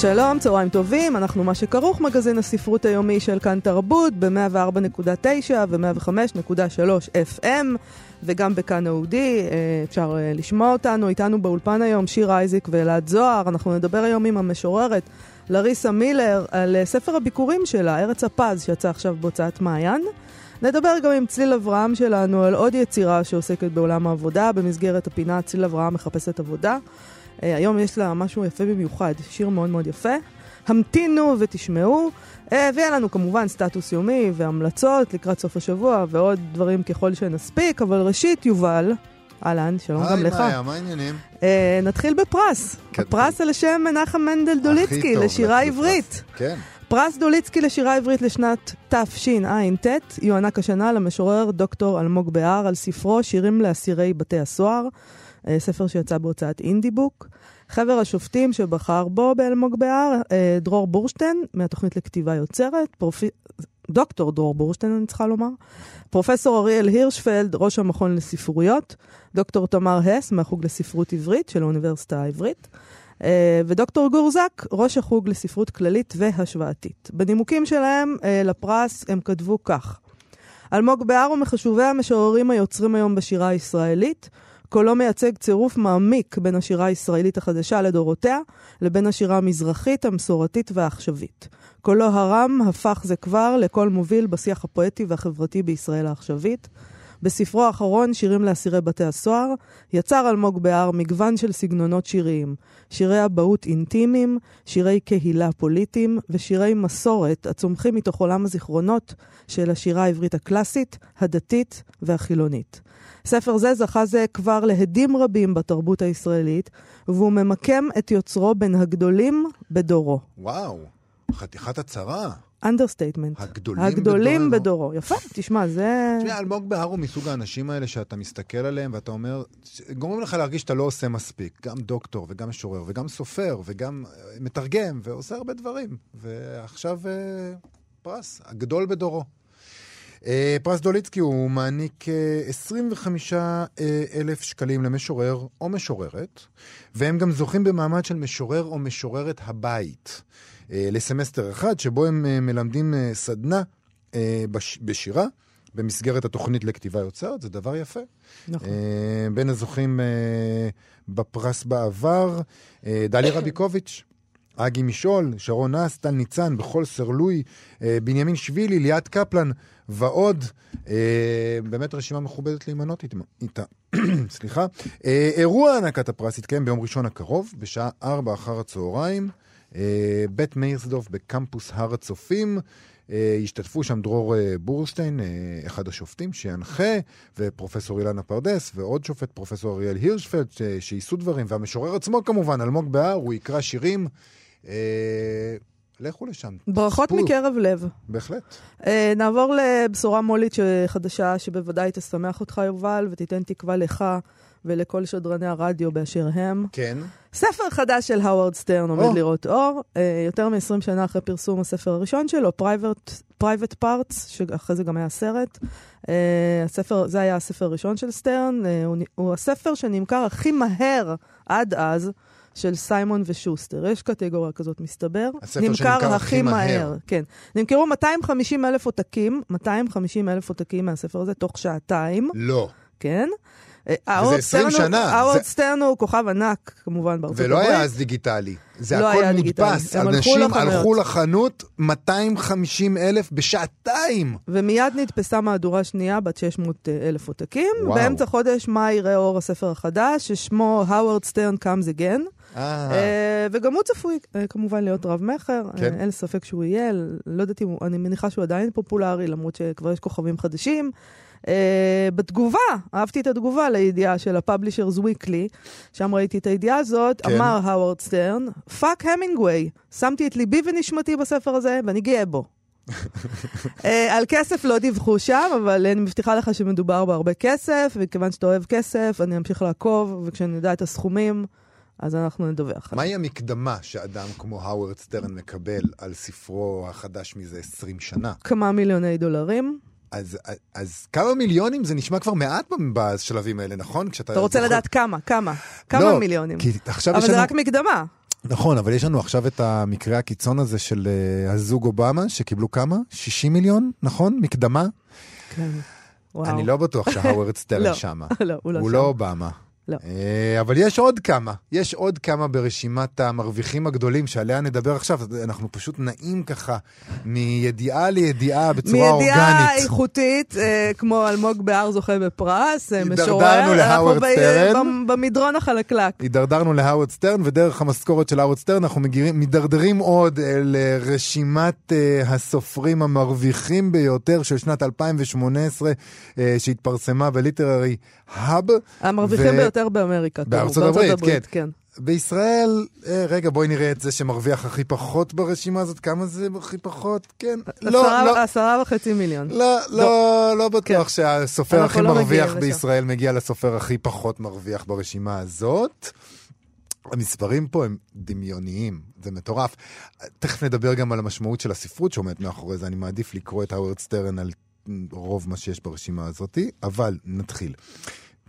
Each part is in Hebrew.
שלום, צהריים טובים, אנחנו מה שכרוך, מגזין הספרות היומי של כאן תרבות ב-104.9 ו-105.3 FM וגם בכאן אהודי, אה, אפשר אה, לשמוע אותנו. איתנו באולפן היום שיר אייזיק ואלעד זוהר. אנחנו נדבר היום עם המשוררת לריסה מילר על אה, ספר הביקורים שלה, ארץ הפז, שיצא עכשיו בהוצאת מעיין. נדבר גם עם צליל אברהם שלנו על עוד יצירה שעוסקת בעולם העבודה במסגרת הפינה צליל אברהם מחפשת עבודה. Uh, היום יש לה משהו יפה במיוחד, שיר מאוד מאוד יפה. המתינו ותשמעו, uh, ויהיה לנו כמובן סטטוס יומי והמלצות לקראת סוף השבוע ועוד דברים ככל שנספיק, אבל ראשית, יובל, אהלן, שלום גם לך. היי, מאיה, מה העניינים? Uh, נתחיל בפרס. כן. הפרס על שם מנחם מנדל דוליצקי לשירה עברית. כן. פרס דוליצקי לשירה עברית לשנת תשע"ט יוענק השנה למשורר דוקטור אלמוג בהר על ספרו שירים לאסירי בתי הסוהר, אה, ספר שיצא בהוצאת אינדי בוק. חבר השופטים שבחר בו באלמוג בהר, אה, דרור בורשטיין, מהתוכנית לכתיבה יוצרת, פרופ... דוקטור דרור בורשטיין, אני צריכה לומר, פרופסור אריאל הירשפלד, ראש המכון לספרויות, דוקטור תמר הס, מהחוג לספרות עברית של האוניברסיטה העברית, ודוקטור גור זק, ראש החוג לספרות כללית והשוואתית. בנימוקים שלהם אה, לפרס הם כתבו כך: אלמוג בהר הוא מחשובי המשוררים היוצרים היום בשירה הישראלית. קולו מייצג צירוף מעמיק בין השירה הישראלית החדשה לדורותיה, לבין השירה המזרחית, המסורתית והעכשווית. קולו הרם הפך זה כבר לקול מוביל בשיח הפואטי והחברתי בישראל העכשווית. בספרו האחרון, שירים לאסירי בתי הסוהר, יצר אלמוג בהר מגוון של סגנונות שיריים. שירי אבהות אינטימיים, שירי קהילה פוליטיים ושירי מסורת הצומחים מתוך עולם הזיכרונות של השירה העברית הקלאסית, הדתית והחילונית. ספר זה זכה זה כבר להדים רבים בתרבות הישראלית, והוא ממקם את יוצרו בין הגדולים בדורו. וואו, חתיכת הצהרה. Understatement. הגדולים הגדולים בדורנו. בדורו. יפה, תשמע, זה... תשמע, אלמוג בהר הוא מסוג האנשים האלה שאתה מסתכל עליהם ואתה אומר, גורמים לך להרגיש שאתה לא עושה מספיק. גם דוקטור וגם משורר וגם סופר וגם אה, מתרגם ועושה הרבה דברים. ועכשיו אה, פרס, הגדול בדורו. אה, פרס דוליצקי הוא מעניק אה, 25 אה, אלף שקלים למשורר או משוררת, והם גם זוכים במעמד של משורר או משוררת הבית. אה, לסמסטר אחד, שבו הם אה, מלמדים אה, סדנה בש- בשירה, במסגרת התוכנית לכתיבה יוצרת, זה דבר יפה. נכון. אה, בין הזוכים אה, בפרס בעבר, אה, דליה רביקוביץ', אגי משעול, שרון נס, טל ניצן, בכל סרלוי, אה, בנימין שבילי, ליאת קפלן ועוד. אה, באמת רשימה מכובדת להימנות איתה- איתה. סליחה. אה, אירוע הענקת הפרס יתקיים ביום ראשון הקרוב, בשעה 4 אחר הצהריים. אה, בית מאירסדורף בקמפוס הר הצופים. אה, השתתפו שם דרור אה, בורשטיין, אחד השופטים שינחה, ופרופסור אילנה פרדס, ועוד שופט, פרופסור אריאל הירשפלד, שיישאו דברים, והמשורר עצמו כמובן, אלמוג בהר, הוא יקרא שירים. לכו לשם. ברכות צפו. מקרב לב. בהחלט. Uh, נעבור לבשורה מו"לית חדשה שבוודאי תשמח אותך, יובל, ותיתן תקווה לך ולכל שדרני הרדיו באשר הם. כן. ספר חדש של הווארד סטרן עומד או. לראות אור, uh, יותר מ-20 שנה אחרי פרסום הספר הראשון שלו, Private, Private Parts, שאחרי זה גם היה סרט. Uh, הספר, זה היה הספר הראשון של סטרן, uh, הוא, הוא הספר שנמכר הכי מהר עד אז. של סיימון ושוסטר. יש קטגוריה כזאת, מסתבר. הספר שנמכר הכי מהר. כן. נמכרו 250 אלף עותקים, 250 אלף עותקים מהספר הזה תוך שעתיים, לא. כן. וזה האוורד 20 סטרן הוא- שנה. האוורד סטרן הוא כוכב ענק, כמובן, בארצות ולא הברית. היה אז דיגיטלי. זה לא הכל. מודפס. הלכו אנשים. הלכו לחנות 250 אלף בשעתיים. ומיד נדפסה מהדורה שנייה בת 600 אלף עותקים. באמצע חודש מאי יראה אור הספר החדש, ששמו Howard Stern Comes Again. אה, אה, וגם הוא צפוי אה, כמובן להיות רב-מכר, כן. אה, אין ספק שהוא יהיה, לא יודעת אם אני מניחה שהוא עדיין פופולרי, למרות שכבר יש כוכבים חדשים. Uh, בתגובה, אהבתי את התגובה לידיעה של ה-Publishers Weekly, שם ראיתי את הידיעה הזאת, כן. אמר האוורד סטרן, Fuck המינגווי, שמתי את ליבי ונשמתי בספר הזה ואני גאה בו. אה, על כסף לא דיווחו שם, אבל אני מבטיחה לך שמדובר בהרבה כסף, וכיוון שאתה אוהב כסף, אני אמשיך לעקוב, וכשאני אדע את הסכומים, אז אנחנו נדווח. מהי המקדמה שאדם כמו האוורד סטרן מקבל על ספרו החדש מזה 20 שנה? כמה מיליוני דולרים. אז, אז כמה מיליונים זה נשמע כבר מעט בשלבים האלה, נכון? כשאתה אתה רוצה זוכר... לדעת כמה, כמה, כמה לא, מיליונים. כי עכשיו אבל זה לנו... רק מקדמה. נכון, אבל יש לנו עכשיו את המקרה הקיצון הזה של uh, הזוג אובמה, שקיבלו כמה? 60 מיליון, נכון? מקדמה? כן, וואו. אני לא בטוח שהאוורד סטרן לא, שמה. לא, הוא לא הוא שם. לא אובמה. לא. אה, אבל יש עוד כמה, יש עוד כמה ברשימת המרוויחים הגדולים שעליה נדבר עכשיו, אנחנו פשוט נעים ככה מידיעה לידיעה בצורה אורגנית. מידיעה איכותית, אה, כמו אלמוג בהר זוכה בפרס, אה, משורר. הידרדרנו להאוורד סטרן. במדרון החלקלק. הידרדרנו להאוורד סטרן, ודרך המשכורת של האוורד סטרן אנחנו מידרדרים עוד אל רשימת הסופרים המרוויחים ביותר של שנת 2018, שהתפרסמה בליטררי האב. המרוויחים ו... ביותר באמריקה. בארצות הברית, הברית, כן. כן. בישראל, אה, רגע, בואי נראה את זה שמרוויח הכי פחות ברשימה הזאת. כמה זה הכי פחות? כן. לא, לא. עשרה וחצי מיליון. לא, לא, לא, בטוח כן. שהסופר הכי לא מרוויח בישראל. מגיע לסופר הכי פחות מרוויח ברשימה הזאת. המספרים פה הם דמיוניים, זה מטורף. תכף נדבר גם על המשמעות של הספרות שעומדת מאחורי זה, אני מעדיף לקרוא את האוורד סטרן על רוב מה שיש ברשימה הזאת, אבל נתחיל.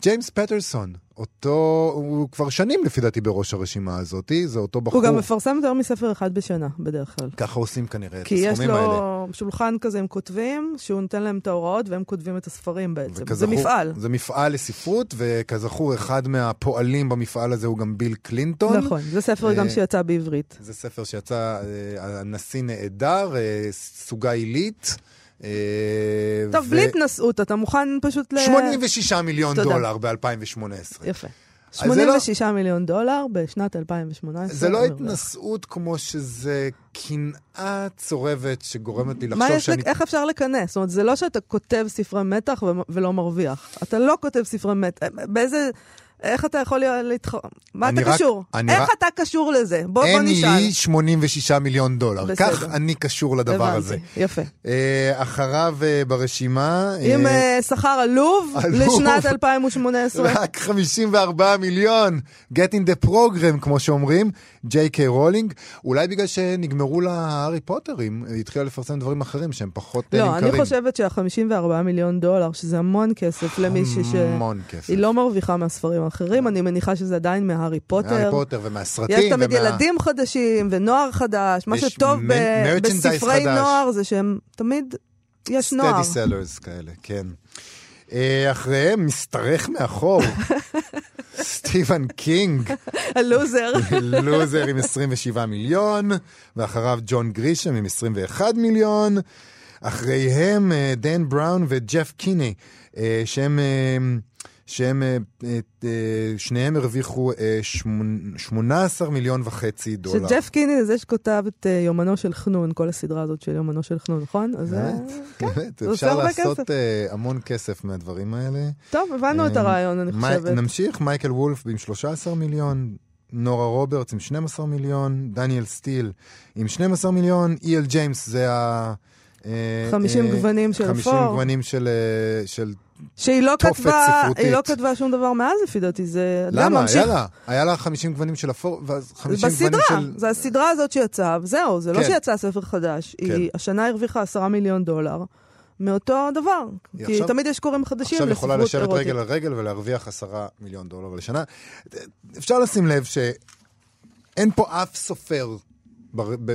ג'יימס פטרסון, אותו, הוא כבר שנים לפי דעתי בראש הרשימה הזאת, זה אותו בחור. הוא גם מפרסם יותר מספר אחד בשנה, בדרך כלל. ככה עושים כנראה את הסכומים האלה. כי יש לו. שולחן כזה עם כותבים, שהוא נותן להם את ההוראות והם כותבים את הספרים בעצם. וכזכור, זה מפעל. זה מפעל לספרות, וכזכור, אחד מהפועלים במפעל הזה הוא גם ביל קלינטון. נכון, זה ספר גם אה, שיצא בעברית. זה ספר שיצא, אה, הנשיא נעדר, אה, סוגה עילית. אה, טוב, ו... בלי התנשאות, אתה מוכן פשוט ל... 86 מיליון תודה. דולר ב-2018. יפה. 86 לא... מיליון דולר בשנת 2018. זה לא התנשאות כמו שזה קנאה צורבת שגורמת לי לחשוב שאני... שאני... איך אפשר לכנס? זאת אומרת, זה לא שאתה כותב ספרי מתח ולא מרוויח. אתה לא כותב ספרי מתח. באיזה... איך אתה יכול להתח... מה אתה רק, קשור? איך רק... אתה קשור לזה? בוא, בוא נשאל. אין לי 86 מיליון דולר. בסדר. כך אני קשור לדבר הבנתי, הזה. יפה. אה, אחריו אה, ברשימה... עם אה, אה, שכר עלוב לשנת 2018. רק 54 מיליון. Get in the program, כמו שאומרים. ג'יי קיי רולינג. אולי בגלל שנגמרו לה הארי פוטרים, התחילה לפרסם דברים אחרים שהם פחות לא, נמכרים. לא, אני חושבת שה-54 מיליון דולר, שזה המון כסף למישהי ש... המון כסף. היא לא מרוויחה מהספרים האחרים, אני מניחה שזה עדיין מהארי פוטר. מהארי פוטר ומהסרטים. יש תמיד ומה... ילדים חדשים ונוער חדש. מה שטוב ב... בספרי חדש. נוער זה שהם תמיד, יש נוער. steady sellers כאלה, כן. אה, אחריהם, משתרך מאחור, סטיבן קינג. הלוזר. לוזר עם 27 מיליון, ואחריו ג'ון גרישם עם 21 מיליון. אחריהם אה, דן בראון וג'ף קיני, אה, שהם... שהם, אה, אה, שניהם הרוויחו 18 אה, מיליון וחצי דולר. שג'ף קיני זה שכותב את יומנו של חנון, כל הסדרה הזאת של יומנו של חנון, נכון? באמת, כן, באמת, אפשר לעשות המון כסף מהדברים האלה. טוב, הבנו את הרעיון, אני חושבת. נמשיך, מייקל וולף עם 13 מיליון. נורה רוברטס עם 12 מיליון, דניאל סטיל עם 12 מיליון, אי.אל ג'יימס זה ה... 50 גוונים של אפור. 50 גוונים של שהיא לא כתבה, היא לא כתבה שום דבר מאז לפי דעתי, זה... למה? היה לה. היה לה 50 גוונים של אפור, ואז 50 גוונים של... בסדרה, זה הסדרה הזאת שיצאה, וזהו, זה לא כן. לא שיצא ספר חדש. כן. היא השנה הרוויחה 10 מיליון דולר. מאותו דבר, כי עכשיו, תמיד יש קוראים חדשים לספרות אירוטית. עכשיו יכולה לשבת רגל על רגל ולהרוויח עשרה מיליון דולר לשנה. אפשר לשים לב שאין פה אף סופר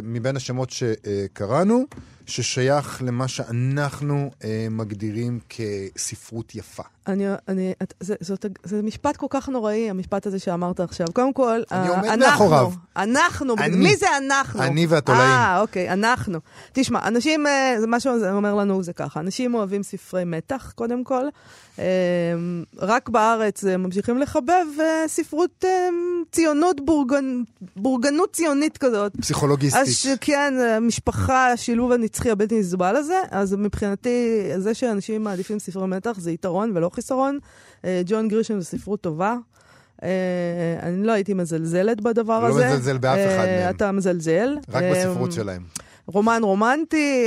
מבין השמות שקראנו, ששייך למה שאנחנו אה, מגדירים כספרות יפה. אני, אני, את, זה, זאת, זה משפט כל כך נוראי, המשפט הזה שאמרת עכשיו. קודם כל, אני עומד אנחנו, מאחוריו. אנחנו, אני, מי זה אנחנו? אני והתולעים. אה, אוקיי, אנחנו. תשמע, אנשים, זה מה שאומר לנו זה ככה, אנשים אוהבים ספרי מתח, קודם כל. אה, רק בארץ ממשיכים לחבב אה, ספרות ציונות, בורגנ, בורגנות ציונית כזאת. פסיכולוגיסטית. אז כן, משפחה, השילוב הנצחי הבלתי נסבל הזה, אז מבחינתי, זה שאנשים מעדיפים ספרי מתח זה יתרון ולא חיסרון. אה, ג'ון גרישם זה ספרות טובה. אה, אני לא הייתי מזלזלת בדבר הזה. לא מזלזל באף אחד אה, מהם. אתה מזלזל. רק בספרות שלהם. רומן רומנטי,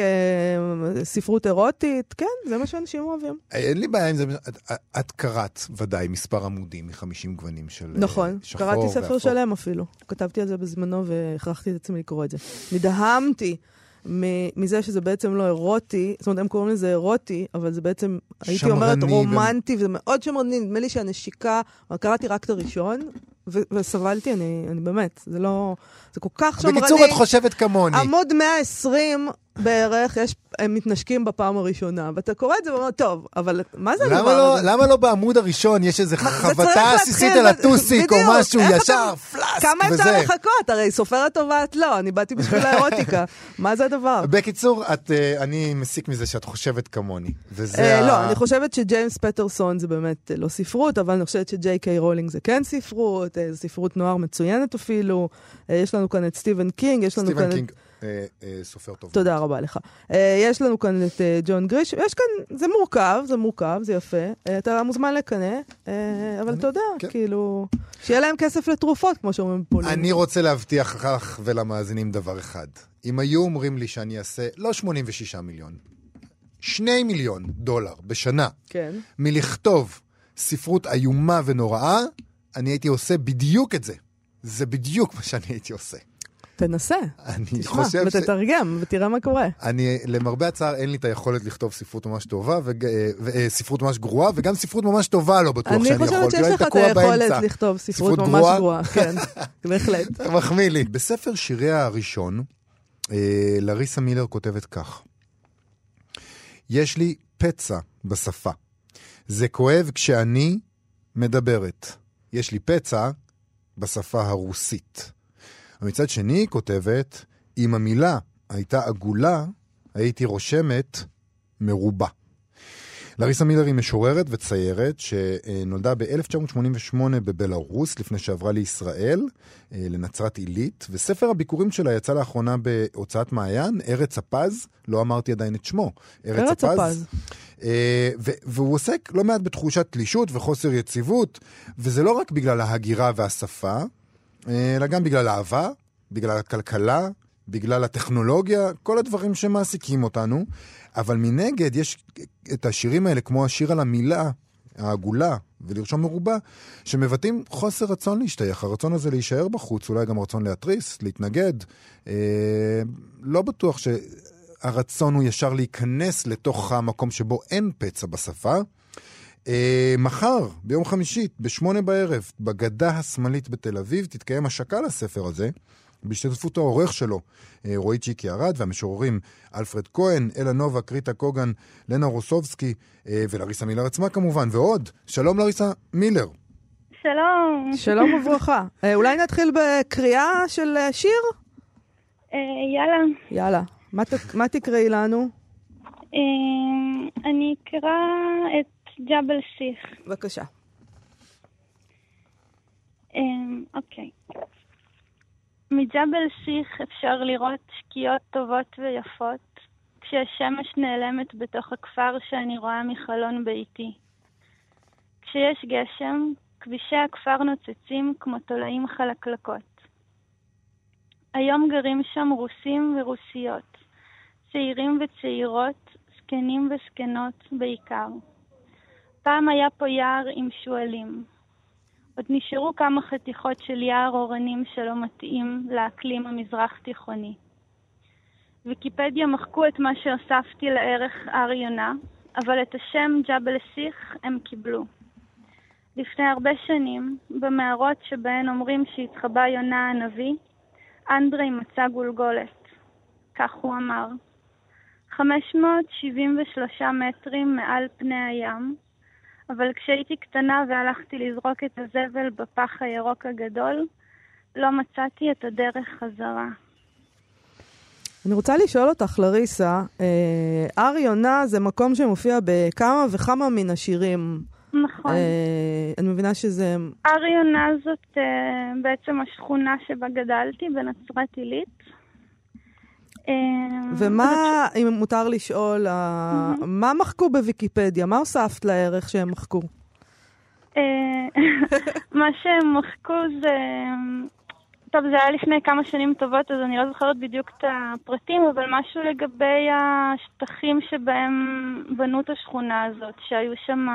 ספרות אירוטית, כן, זה מה שאנשים אוהבים. אין לי בעיה עם זה, את, את קראת ודאי מספר עמודים מ-50 גוונים של נכון, שחור קראתי ספר. שלם אפילו. כתבתי על זה בזמנו והכרחתי את עצמי לקרוא את זה. נדהמתי מזה שזה בעצם לא אירוטי, זאת אומרת, הם קוראים לזה אירוטי, אבל זה בעצם, הייתי אומרת רומנטי, וזה מאוד שמרני, נדמה לי שהנשיקה, קראתי רק את הראשון, ו- וסבלתי, אני, אני באמת, זה לא, זה כל כך שמרני. בקיצור, את חושבת כמוני. עמוד 120 בערך, יש, הם מתנשקים בפעם הראשונה, ואתה קורא את זה ואומר, טוב, אבל מה זה הדבר למה לא, הזה? למה לא בעמוד הראשון יש צריך חבטה עסיסית על הטוסיק או משהו, ישר, אתה- פלאסק כמה אפשר וזה. לחכות? הרי סופרת טובה את לא, אני באתי בשביל האירוטיקה. מה זה הדבר? בקיצור, את, אה, אני מסיק מזה שאת חושבת כמוני. וזה אה, ה... לא, אני חושבת שג'יימס פטרסון זה באמת אה, לא ספרות, אבל אני חושבת שג'יי קיי רולינג זה כן ספרות, ספרות נוער מצוינת אפילו. יש לנו כאן את סטיבן קינג, יש לנו כאן את... אה, אה, סופר טוב. תודה רבה לך. אה, יש לנו כאן את ג'ון גריש, יש כאן, זה מורכב, זה מורכב, זה יפה. אתה מוזמן לקנא, אבל אתה יודע, כן. כאילו, שיהיה להם כסף לתרופות, כמו שאומרים בפולין. אני רוצה להבטיח לך ולמאזינים דבר אחד. אם היו אומרים לי שאני אעשה, לא 86 מיליון, 2 מיליון דולר בשנה כן. מלכתוב ספרות איומה ונוראה, אני הייתי עושה בדיוק את זה. זה בדיוק מה שאני הייתי עושה. תנסה, אני תשמע, חושב ש... ותתרגם, ותראה מה קורה. אני, למרבה הצער, אין לי את היכולת לכתוב ספרות ממש טובה, וג... אה, ו... אה, ספרות ממש גרועה, וגם ספרות ממש טובה לא בטוח אני שאני יכול. חושבת כי שיש אני לך את היכולת באמצע. לכתוב ספרות ספרות ממש גרועה? כן, בהחלט. מחמיא לי. בספר שיריה הראשון, אה, לריסה מילר כותבת כך: יש לי פצע בשפה. זה כואב כשאני מדברת. יש לי פצע בשפה הרוסית. ומצד שני, היא כותבת, אם המילה הייתה עגולה, הייתי רושמת מרובה. לריסה מילר היא משוררת וציירת שנולדה ב-1988 בבלארוס, לפני שעברה לישראל, אה, לנצרת עילית, וספר הביקורים שלה יצא לאחרונה בהוצאת מעיין, ארץ הפז, לא אמרתי עדיין את שמו. ארץ הפז. אה, ו- והוא עוסק לא מעט בתחושת תלישות וחוסר יציבות, וזה לא רק בגלל ההגירה והשפה, אה, אלא גם בגלל האהבה, בגלל הכלכלה, בגלל הטכנולוגיה, כל הדברים שמעסיקים אותנו. אבל מנגד יש את השירים האלה, כמו השיר על המילה, העגולה, ולרשום מרובה, שמבטאים חוסר רצון להשתייך. הרצון הזה להישאר בחוץ, אולי גם רצון להתריס, להתנגד. אה, לא בטוח שהרצון הוא ישר להיכנס לתוך המקום שבו אין פצע בשפה. אה, מחר, ביום חמישי, בשמונה בערב, בגדה השמאלית בתל אביב, תתקיים השקה לספר הזה, בהשתתפות העורך שלו, אה, רועי צ'יקי ארד, והמשוררים אלפרד כהן, אלה נובה, קריטה קוגן, לנה רוסובסקי, אה, ולריסה מילר עצמה כמובן, ועוד. שלום לריסה מילר. שלום. שלום וברכה. אה, אולי נתחיל בקריאה של שיר? יאללה. יאללה. מה ת- מה תקראי לנו? אני אקרא את ג'בל סיח. בבקשה. אה, אוקיי. מג'בל סיח אפשר לראות שקיעות טובות ויפות, כשהשמש נעלמת בתוך הכפר שאני רואה מחלון ביתי. כשיש גשם, כבישי הכפר נוצצים כמו תולעים חלקלקות. היום גרים שם רוסים ורוסיות, צעירים וצעירות, זקנים וזקנות בעיקר. פעם היה פה יער עם שועלים. עוד נשארו כמה חתיכות של יער אורנים שלא מתאים לאקלים המזרח-תיכוני. ויקיפדיה מחקו את מה שהוספתי לערך הר יונה, אבל את השם ג'בל סיח הם קיבלו. לפני הרבה שנים, במערות שבהן אומרים שהתחבא יונה הנביא, אנדרי מצא גולגולת. כך הוא אמר. 573 מטרים מעל פני הים, אבל כשהייתי קטנה והלכתי לזרוק את הזבל בפח הירוק הגדול, לא מצאתי את הדרך חזרה. אני רוצה לשאול אותך, לריסה, אה, הר יונה זה מקום שמופיע בכמה וכמה מן השירים. נכון. אה, אני מבינה שזה... הר יונה זאת אה, בעצם השכונה שבה גדלתי, בנצרת עילית. אה, ומה, אם מותר לשאול, מה מחקו בוויקיפדיה? מה הוספת לערך שהם מחקו? אה, מה שהם מחקו זה טוב, זה היה לפני כמה שנים טובות, אז אני לא זוכרת בדיוק את הפרטים, אבל משהו לגבי השטחים שבהם בנו את השכונה הזאת, שהיו שם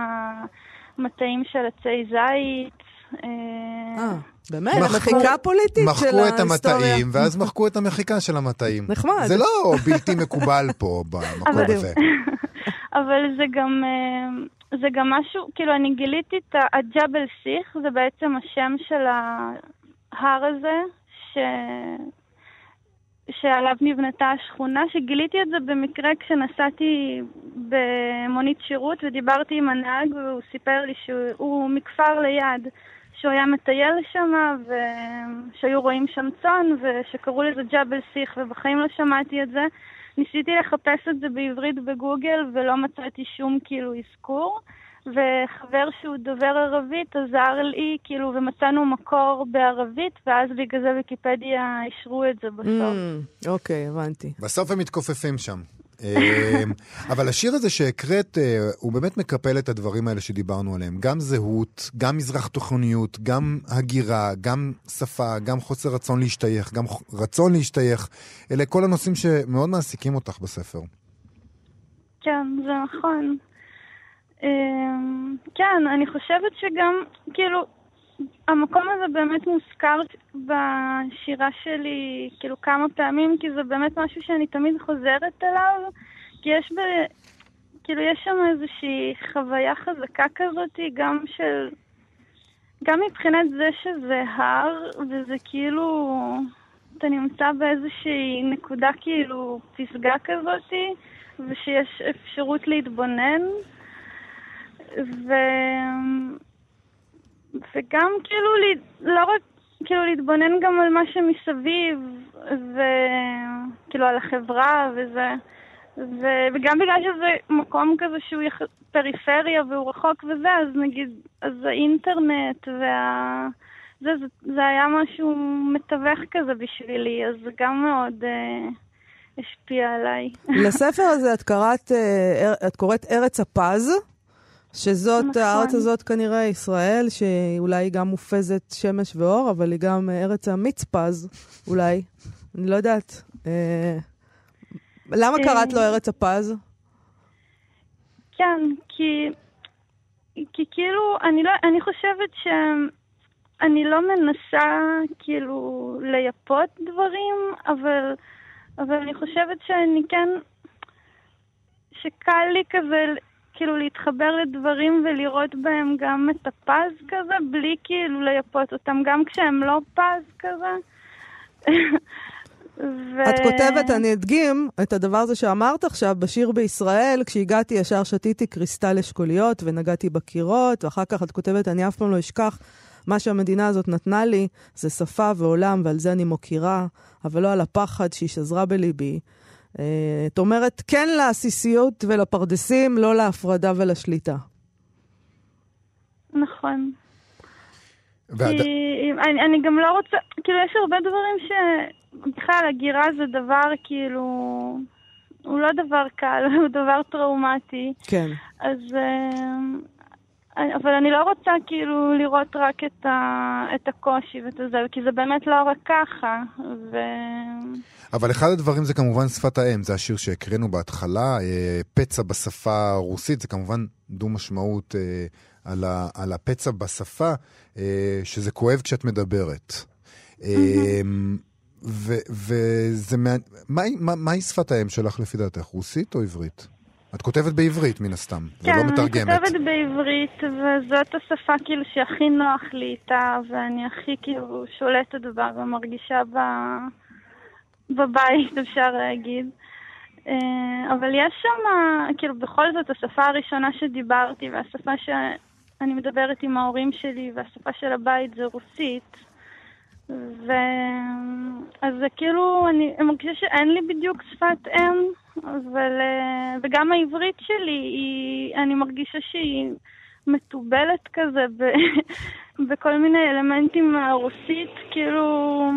מטעים של עצי זית. אה, באמת, מחיקה פוליטית של ההיסטוריה. מחקו את המטעים, ואז מחקו את המחיקה של המטעים. נחמד. זה לא בלתי מקובל פה במקום הזה. אבל זה גם, אה, זה גם משהו, כאילו, אני גיליתי את הג'בל סיח, זה בעצם השם של ההר הזה, ש... שעליו נבנתה השכונה, שגיליתי את זה במקרה כשנסעתי במונית שירות ודיברתי עם הנהג והוא סיפר לי שהוא מכפר ליד, שהוא היה מטייל שם ושהיו רואים שם צאן ושקראו לזה ג'בל סיח ובחיים לא שמעתי את זה. ניסיתי לחפש את זה בעברית בגוגל ולא מצאתי שום כאילו אזכור. וחבר שהוא דובר ערבית עזר לי, כאילו, ומצאנו מקור בערבית, ואז בגלל זה ויקיפדיה אישרו את זה בסוף. Mm, אוקיי, הבנתי. בסוף הם מתכופפים שם. אמ, אבל השיר הזה שהקראת, אה, הוא באמת מקפל את הדברים האלה שדיברנו עליהם. גם זהות, גם מזרח תוכניות, גם הגירה, גם שפה, גם חוסר רצון להשתייך, גם רצון להשתייך. אלה כל הנושאים שמאוד מעסיקים אותך בספר. כן, זה נכון. אמ, כן, אני חושבת שגם, כאילו, המקום הזה באמת מוזכר בשירה שלי, כאילו, כמה פעמים, כי זה באמת משהו שאני תמיד חוזרת אליו, כי יש ב... כאילו, יש שם איזושהי חוויה חזקה כזאת, גם של... גם מבחינת זה שזה הר, וזה כאילו... אתה נמצא באיזושהי נקודה, כאילו, פסגה כזאתי, ושיש אפשרות להתבונן. ו... וגם כאילו, לא רק כאילו להתבונן גם על מה שמסביב, וכאילו על החברה וזה. ו... וגם בגלל שזה מקום כזה שהוא יח... פריפריה והוא רחוק וזה, אז נגיד, אז האינטרנט וה... זה, זה, זה היה משהו מתווך כזה בשבילי, אז זה גם מאוד אה, השפיע עליי. לספר הזה את קראת, אה, את קוראת ארץ הפז. שזאת, נכון. הארץ הזאת כנראה ישראל, שאולי היא גם מופזת שמש ואור, אבל היא גם ארץ המצפז, אולי. אני לא יודעת. אה, למה אה, קראת לו ארץ הפז? כן, כי, כי כאילו, אני, לא, אני חושבת שאני לא מנסה כאילו לייפות דברים, אבל, אבל אני חושבת שאני כן, שקל לי כזה כאילו להתחבר לדברים ולראות בהם גם את הפז כזה, בלי כאילו לייפות אותם, גם כשהם לא פז כזה. ו... את כותבת, אני אדגים את הדבר הזה שאמרת עכשיו, בשיר בישראל, כשהגעתי ישר שתיתי קריסטל אשכוליות ונגעתי בקירות, ואחר כך את כותבת, אני אף פעם לא אשכח, מה שהמדינה הזאת נתנה לי זה שפה ועולם, ועל זה אני מוקירה, אבל לא על הפחד שהיא שזרה בליבי. אה, את אומרת כן לעסיסיות ולפרדסים, לא להפרדה ולשליטה. נכון. ועד... אני, אני גם לא רוצה, כאילו יש הרבה דברים ש... בכלל, הגירה זה דבר כאילו... הוא לא דבר קל, הוא דבר טראומטי. כן. אז... אה, אבל אני לא רוצה כאילו לראות רק את, ה, את הקושי ואת זה, כי זה באמת לא רק ככה. ו... אבל אחד הדברים זה כמובן שפת האם, זה השיר שהקראנו בהתחלה, אה, פצע בשפה הרוסית, זה כמובן דו משמעות אה, על, ה, על הפצע בשפה, אה, שזה כואב כשאת מדברת. וזה, מה, מה, מהי שפת האם שלך לפי דעתך, רוסית או עברית? את כותבת בעברית מן הסתם, כן, ולא מתרגמת. כן, אני כותבת בעברית, וזאת השפה כאילו שהכי נוח לי איתה, ואני הכי כאילו שולטת בה ומרגישה בה בבית, אפשר להגיד. אה, אבל יש שם, כאילו בכל זאת, השפה הראשונה שדיברתי, והשפה שאני מדברת עם ההורים שלי, והשפה של הבית זה רוסית. ו... אז זה כאילו, אני מרגישה שאין לי בדיוק שפת אם, אבל... אה, וגם העברית שלי, היא, אני מרגישה שהיא מתובלת כזה ב... בכל מיני אלמנטים מהרוסית, כאילו...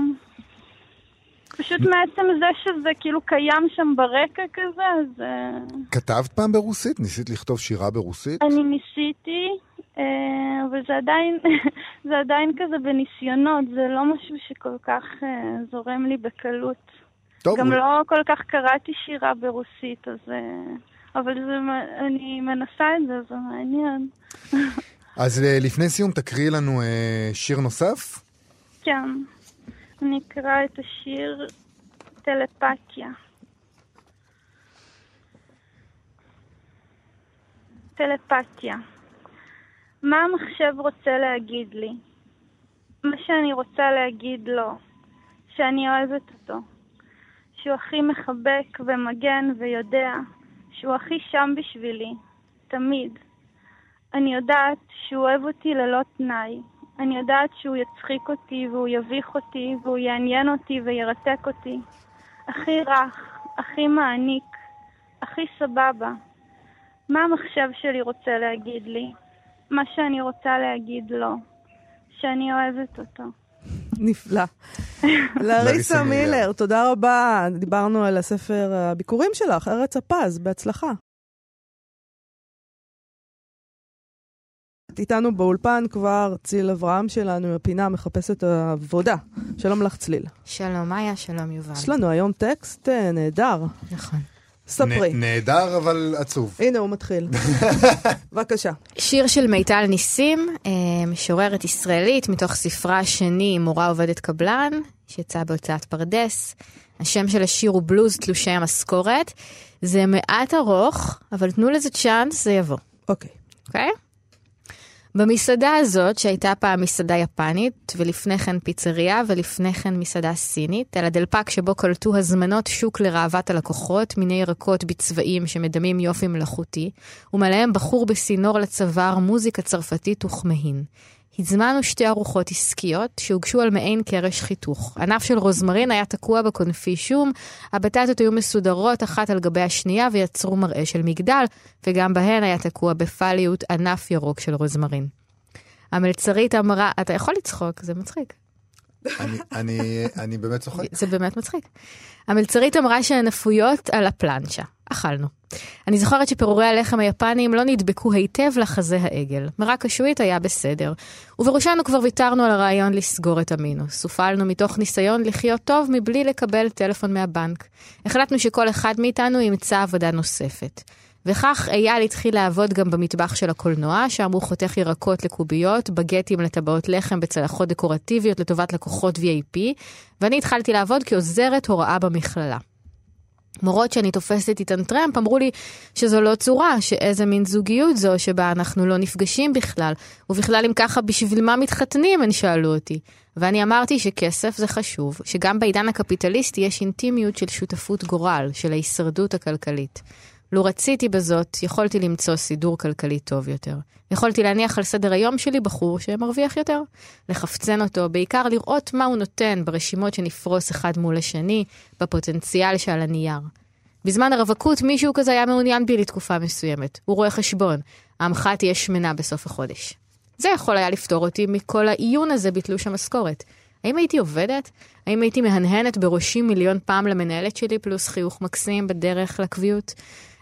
פשוט מעצם זה שזה כאילו קיים שם ברקע כזה, אז... אה, כתבת פעם ברוסית? ניסית לכתוב שירה ברוסית? אני ניסיתי, אבל זה עדיין, זה עדיין כזה בניסיונות, זה לא משהו שכל כך אה, זורם לי בקלות. טוב, גם הוא- לא כל כך קראתי שירה ברוסית, אז... אה, אבל זה, אני מנסה את זה, זה מעניין. אז אה, לפני סיום תקריאי לנו אה, שיר נוסף. כן. אני אקרא את השיר טלפתיה. טלפתיה. מה המחשב רוצה להגיד לי? מה שאני רוצה להגיד לו, שאני אוהבת אותו, שהוא הכי מחבק ומגן ויודע, שהוא הכי שם בשבילי, תמיד. אני יודעת שהוא אוהב אותי ללא תנאי. אני יודעת שהוא יצחיק אותי והוא יביך אותי והוא יעניין אותי וירתק אותי. הכי רך, הכי מעניק, הכי סבבה. מה המחשב שלי רוצה להגיד לי? מה שאני רוצה להגיד לו, שאני אוהבת אותו. נפלא. לאריסה מילר. תודה רבה. דיברנו על הספר הביקורים שלך, ארץ הפז, בהצלחה. איתנו באולפן כבר צליל אברהם שלנו, הפינה מחפשת עבודה. שלום לך, צליל. שלום מאיה, שלום יובל. יש לנו היום טקסט אה, נהדר. נכון. ספרי. נהדר אבל עצוב. הנה הוא מתחיל. בבקשה. שיר של מיטל ניסים, אה, משוררת ישראלית, מתוך ספרה השני, מורה עובדת קבלן, שיצא בהוצאת פרדס. השם של השיר הוא בלוז תלושי המשכורת. זה מעט ארוך, אבל תנו לזה צ'אנס, זה יבוא, אוקיי. אוקיי? במסעדה הזאת, שהייתה פעם מסעדה יפנית, ולפני כן פיצריה, ולפני כן מסעדה סינית, על הדלפק שבו קלטו הזמנות שוק לראוות הלקוחות, מיני ירקות בצבעים שמדמים יופי מלאכותי, ומעליהם בחור בסינור לצוואר, מוזיקה צרפתית וכמהין. הזמנו שתי ארוחות עסקיות שהוגשו על מעין קרש חיתוך. ענף של רוזמרין היה תקוע בקונפי שום, הבטטות היו מסודרות אחת על גבי השנייה ויצרו מראה של מגדל, וגם בהן היה תקוע בפליות ענף ירוק של רוזמרין. המלצרית אמרה, אתה יכול לצחוק, זה מצחיק. אני- אני- אני באמת צוחק. זה באמת מצחיק. המלצרית אמרה שהן אפויות על הפלנצ'ה. אכלנו. אני זוכרת שפירורי הלחם היפניים לא נדבקו היטב לחזה העגל. מרק השועית היה בסדר. ובראשנו כבר ויתרנו על הרעיון לסגור את המינוס. הופעלנו מתוך ניסיון לחיות טוב מבלי לקבל טלפון מהבנק. החלטנו שכל אחד מאיתנו ימצא עבודה נוספת. וכך אייל התחיל לעבוד גם במטבח של הקולנוע, שם הוא חותך ירקות לקוביות, בגטים לטבעות לחם בצלחות דקורטיביות לטובת לקוחות VIP, ואני התחלתי לעבוד כעוזרת הוראה במכללה. מורות שאני תופסת איתן טרמפ אמרו לי שזו לא צורה, שאיזה מין זוגיות זו שבה אנחנו לא נפגשים בכלל, ובכלל אם ככה בשביל מה מתחתנים, הן שאלו אותי. ואני אמרתי שכסף זה חשוב, שגם בעידן הקפיטליסטי יש אינטימיות של שותפות גורל, של ההישרדות הכלכלית. לו רציתי בזאת, יכולתי למצוא סידור כלכלי טוב יותר. יכולתי להניח על סדר היום שלי בחור שמרוויח יותר. לחפצן אותו, בעיקר לראות מה הוא נותן ברשימות שנפרוס אחד מול השני, בפוטנציאל שעל הנייר. בזמן הרווקות מישהו כזה היה מעוניין בי לתקופה מסוימת. הוא רואה חשבון, עמך תהיה שמנה בסוף החודש. זה יכול היה לפתור אותי מכל העיון הזה בתלוש המשכורת. האם הייתי עובדת? האם הייתי מהנהנת בראשי מיליון פעם למנהלת שלי פלוס חיוך מקסים בדרך לקביעות?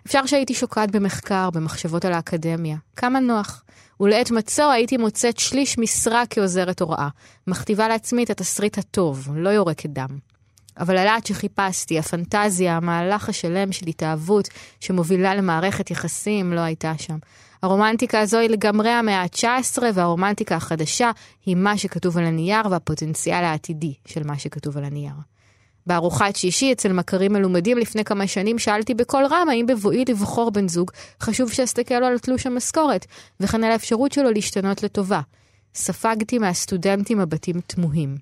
אפשר שהייתי שוקעת במחקר, במחשבות על האקדמיה. כמה נוח. ולעת מצוא הייתי מוצאת שליש משרה כעוזרת הוראה. מכתיבה לעצמי את התסריט הטוב, לא יורקת דם. אבל הלהט שחיפשתי, הפנטזיה, המהלך השלם של התאהבות שמובילה למערכת יחסים, לא הייתה שם. הרומנטיקה הזו היא לגמרי המאה ה-19, והרומנטיקה החדשה היא מה שכתוב על הנייר והפוטנציאל העתידי של מה שכתוב על הנייר. בארוחת שישי אצל מכרים מלומדים לפני כמה שנים שאלתי בקול רם האם בבואי לבחור בן זוג חשוב שאסתכל לו על תלוש המשכורת, וכן על האפשרות שלו להשתנות לטובה. ספגתי מהסטודנטים מבטים תמוהים.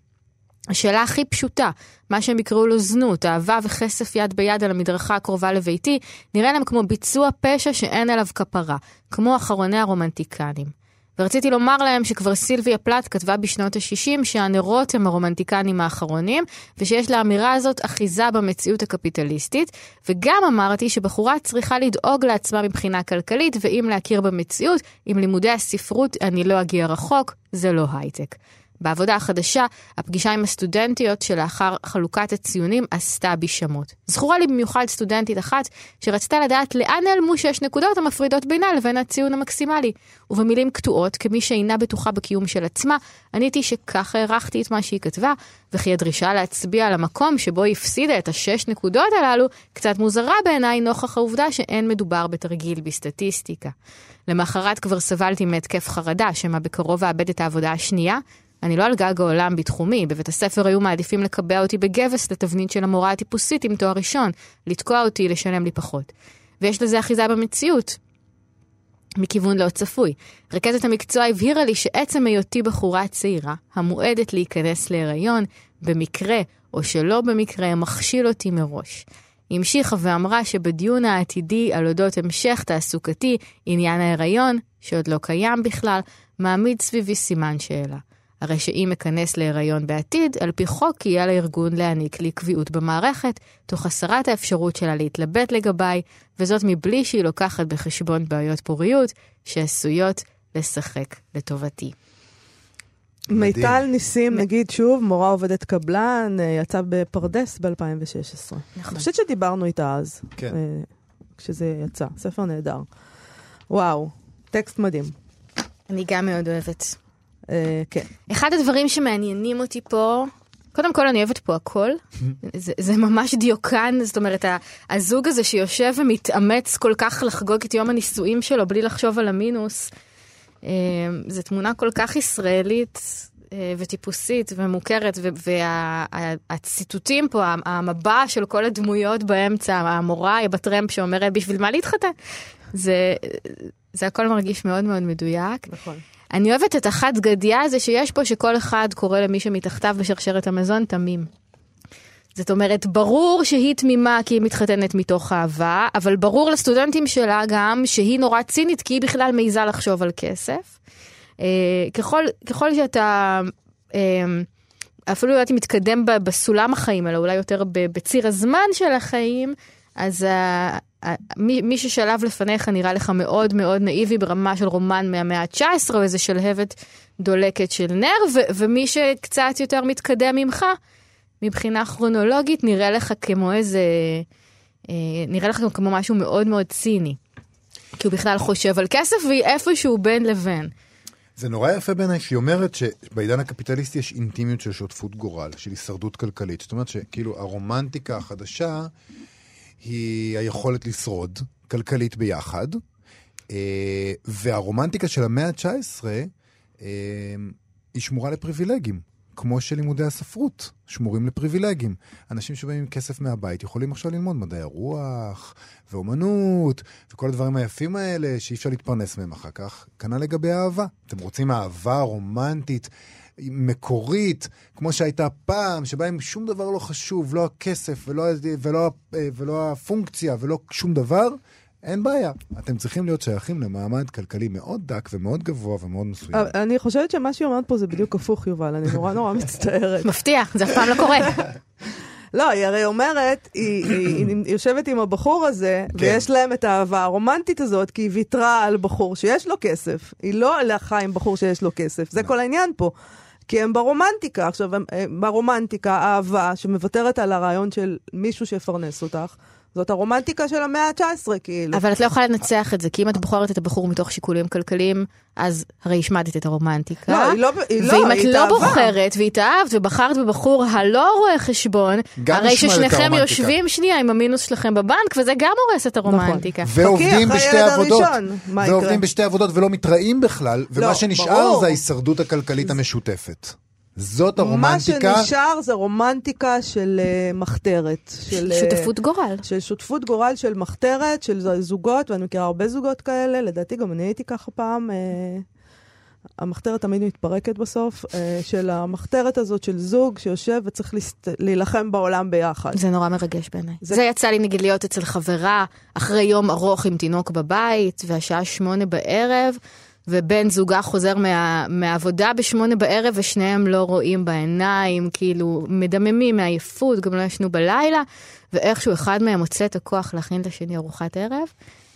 השאלה הכי פשוטה, מה שהם יקראו לו זנות, אהבה וכסף יד ביד על המדרכה הקרובה לביתי, נראה להם כמו ביצוע פשע שאין עליו כפרה, כמו אחרוני הרומנטיקנים. ורציתי לומר להם שכבר סילביה פלט כתבה בשנות ה-60 שהנרות הם הרומנטיקנים האחרונים, ושיש לאמירה הזאת אחיזה במציאות הקפיטליסטית, וגם אמרתי שבחורה צריכה לדאוג לעצמה מבחינה כלכלית, ואם להכיר במציאות, עם לימודי הספרות אני לא אגיע רחוק, זה לא הייטק. בעבודה החדשה, הפגישה עם הסטודנטיות שלאחר חלוקת הציונים עשתה בי שמות. זכורה לי במיוחד סטודנטית אחת שרצתה לדעת לאן נעלמו שש נקודות המפרידות בינה לבין הציון המקסימלי. ובמילים קטועות, כמי שאינה בטוחה בקיום של עצמה, עניתי שככה הערכתי את מה שהיא כתבה, וכי הדרישה להצביע על המקום שבו היא הפסידה את השש נקודות הללו, קצת מוזרה בעיניי נוכח העובדה שאין מדובר בתרגיל בסטטיסטיקה. למחרת כבר סבלתי מהתקף חרדה, שמא בקרוב אאבד את העבודה השנייה. אני לא על גג העולם בתחומי, בבית הספר היו מעדיפים לקבע אותי בגבס לתבנית של המורה הטיפוסית עם תואר ראשון, לתקוע אותי, לשלם לי פחות. ויש לזה אחיזה במציאות, מכיוון לא צפוי. רכזת המקצוע הבהירה לי שעצם היותי בחורה צעירה, המועדת להיכנס להיריון, במקרה או שלא במקרה, מכשיל אותי מראש. היא המשיכה ואמרה שבדיון העתידי על אודות המשך תעסוקתי, עניין ההיריון, שעוד לא קיים בכלל, מעמיד סביבי סימן שאלה. הרי שאם אכנס להיריון בעתיד, על פי חוק יהיה לארגון להעניק לי קביעות במערכת, תוך הסרת האפשרות שלה להתלבט לגביי, וזאת מבלי שהיא לוקחת בחשבון בעיות פוריות שעשויות לשחק לטובתי. מיטל ניסים, נגיד שוב, מורה עובדת קבלן, אה, יצא בפרדס ב-2016. נכון. אני חושבת שדיברנו איתה אז, כן. אה, כשזה יצא. ספר נהדר. וואו, טקסט מדהים. אני גם מאוד אוהבת. אה, כן. אחד הדברים שמעניינים אותי פה, קודם כל אני אוהבת פה הכל, זה, זה ממש דיוקן, זאת אומרת הזוג הזה שיושב ומתאמץ כל כך לחגוג את יום הנישואים שלו בלי לחשוב על המינוס, אה, זו תמונה כל כך ישראלית אה, וטיפוסית ומוכרת, והציטוטים פה, ה- המבע של כל הדמויות באמצע, המורה בטרמפ שאומרת בשביל מה להתחתן, זה, זה הכל מרגיש מאוד מאוד מדויק. נכון. אני אוהבת את החד גדיה הזה שיש פה, שכל אחד קורא למי שמתחתיו בשרשרת המזון תמים. זאת אומרת, ברור שהיא תמימה כי היא מתחתנת מתוך אהבה, אבל ברור לסטודנטים שלה גם שהיא נורא צינית כי היא בכלל מעיזה לחשוב על כסף. אה, ככל, ככל שאתה אה, אפילו יודעת אם מתקדם בסולם החיים, אלא אולי יותר בציר הזמן של החיים, אז ה- ה- מי, ששלב לפניך נראה לך מאוד מאוד נאיבי ברמה של רומן מהמאה ה-19 או איזה שלהבת דולקת של נר, ו- ומי שקצת יותר מתקדם ממך, מבחינה כרונולוגית נראה לך כמו איזה, אה, נראה לך כמו משהו מאוד מאוד ציני. כי הוא בכלל חושב על כסף והיא איפשהו בין לבין. זה נורא יפה בעיניי שהיא אומרת שבעידן הקפיטליסטי יש אינטימיות של שותפות גורל, של הישרדות כלכלית. זאת אומרת שכאילו הרומנטיקה החדשה היא היכולת לשרוד כלכלית ביחד, אה, והרומנטיקה של המאה ה-19 אה, היא שמורה לפריבילגים. כמו שלימודי הספרות שמורים לפריבילגים. אנשים שבאים עם כסף מהבית יכולים עכשיו ללמוד מדעי הרוח, ואומנות, וכל הדברים היפים האלה שאי אפשר להתפרנס מהם אחר כך. כנ"ל לגבי אהבה. אתם רוצים אהבה רומנטית, מקורית, כמו שהייתה פעם, שבה עם שום דבר לא חשוב, לא הכסף ולא, ולא, ולא הפונקציה ולא שום דבר, אין בעיה. אתם צריכים להיות שייכים למעמד כלכלי מאוד דק ומאוד גבוה ומאוד מסוים. אני חושבת שמה שהיא אומרת פה זה בדיוק הפוך, יובל, אני נורא נורא מצטערת. מפתיע, זה אף פעם לא קורה. לא, היא הרי אומרת, היא, היא, היא יושבת עם הבחור הזה, כן. ויש להם את האהבה הרומנטית הזאת, כי היא ויתרה על בחור שיש לו כסף. היא לא הלכה עם בחור שיש לו כסף, זה כל העניין פה. כי הם ברומנטיקה. עכשיו, הם, הם ברומנטיקה, אהבה, שמוותרת על הרעיון של מישהו שיפרנס אותך, זאת הרומנטיקה של המאה ה-19, כאילו. אבל את לא יכולה לנצח את זה, כי אם את בוחרת את הבחור מתוך שיקולים כלכליים, אז הרי השמדת את הרומנטיקה. לא, היא לא, היא לא, ואם את לא. בוחרת והתאהבת ובחרת בבחור הלא רואה חשבון, הרי ששניכם. יושבים שנייה עם המינוס שלכם בבנק, וזה גם הורס את הרומנטיקה. ועובדים בשתי עבודות. ועובדים בשתי עבודות ולא מתראים בכלל, ומה לא, שנשאר. זה ההישרדות הכלכלית המשותפת. זאת מה הרומנטיקה. שנשאר זה רומנטיקה של uh, מחתרת. של, שותפות גורל. של שותפות גורל של מחתרת, של זוגות, ואני מכירה הרבה זוגות כאלה, לדעתי גם אני הייתי ככה פעם. אה, המחתרת תמיד מתפרקת בסוף, אה, של המחתרת הזאת של זוג שיושב וצריך להסת... להילחם בעולם ביחד. זה נורא מרגש בעיניי. זה- זה... יצא לי נגיד להיות אצל חברה אחרי יום ארוך עם תינוק בבית, והשעה שמונה בערב, ובן זוגה חוזר מה... מהעבודה בשמונה בערב, ושניהם לא רואים בעיניים, כאילו מדממים מעייפות, גם לא ישנו בלילה, ואיכשהו אחד מהם מוצא את הכוח להכין לשני ארוחת ערב.